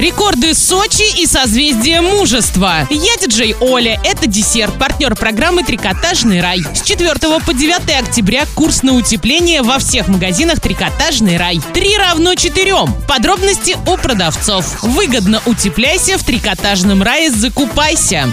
Рекорды Сочи и созвездие мужества. Я диджей Оля. Это десерт, партнер программы «Трикотажный рай». С 4 по 9 октября курс на утепление во всех магазинах «Трикотажный рай». Три равно четырем. Подробности у продавцов. Выгодно утепляйся в «Трикотажном рае», закупайся.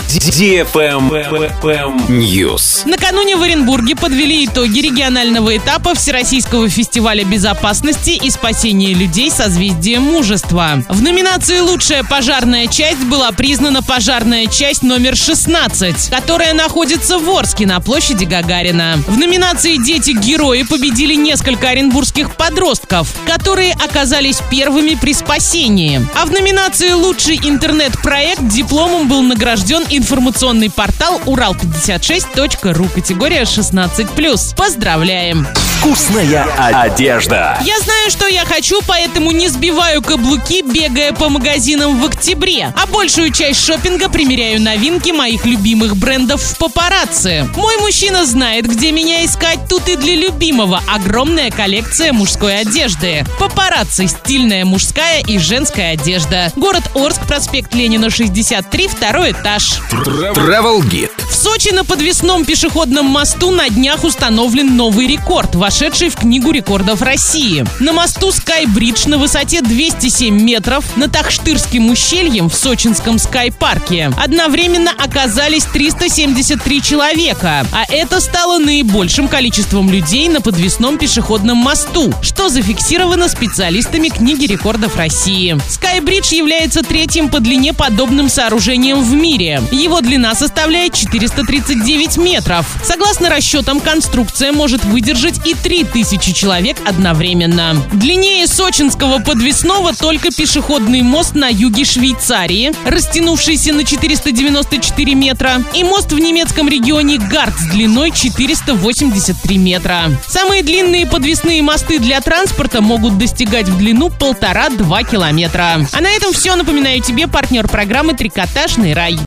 News. Накануне в Оренбурге подвели итоги регионального этапа Всероссийского фестиваля безопасности и спасения людей созвездие мужества. В номинации «Лучшая пожарная часть» была признана пожарная часть номер 16, которая находится в Орске на площади Гагарина. В номинации «Дети-герои» победили несколько оренбургских подростков, которые оказались первыми при спасении. А в номинации «Лучший интернет-проект» дипломом был награжден информационный портал урал56.ру категория 16+. Поздравляем! Вкусная одежда. Я знаю, что я хочу, поэтому не сбиваю каблуки, бегая по магазинам в октябре. А большую часть шопинга примеряю новинки моих любимых брендов в папарацци. Мой мужчина знает, где меня искать. Тут и для любимого огромная коллекция мужской одежды. Папарацци – стильная мужская и женская одежда. Город Орск, проспект Ленина, 63, второй этаж. Travel Guide. В Сочи на подвесном пешеходном мосту на днях установлен новый рекорд, вошедший в Книгу рекордов России. На мосту Skybridge на высоте 207 метров над Ахштырским ущельем в сочинском Скайпарке одновременно оказались 373 человека, а это стало наибольшим количеством людей на подвесном пешеходном мосту, что зафиксировано специалистами Книги рекордов России. Skybridge является третьим по длине подобным сооружением в мире. Его длина составляет 439 метров. Согласно расчетам, конструкция может выдержать и 3000 человек одновременно. Длиннее сочинского подвесного только пешеходный мост на юге Швейцарии, растянувшийся на 494 метра, и мост в немецком регионе Гарт с длиной 483 метра. Самые длинные подвесные мосты для транспорта могут достигать в длину полтора-два километра. А на этом все. Напоминаю тебе партнер программы «Трикотажный рай».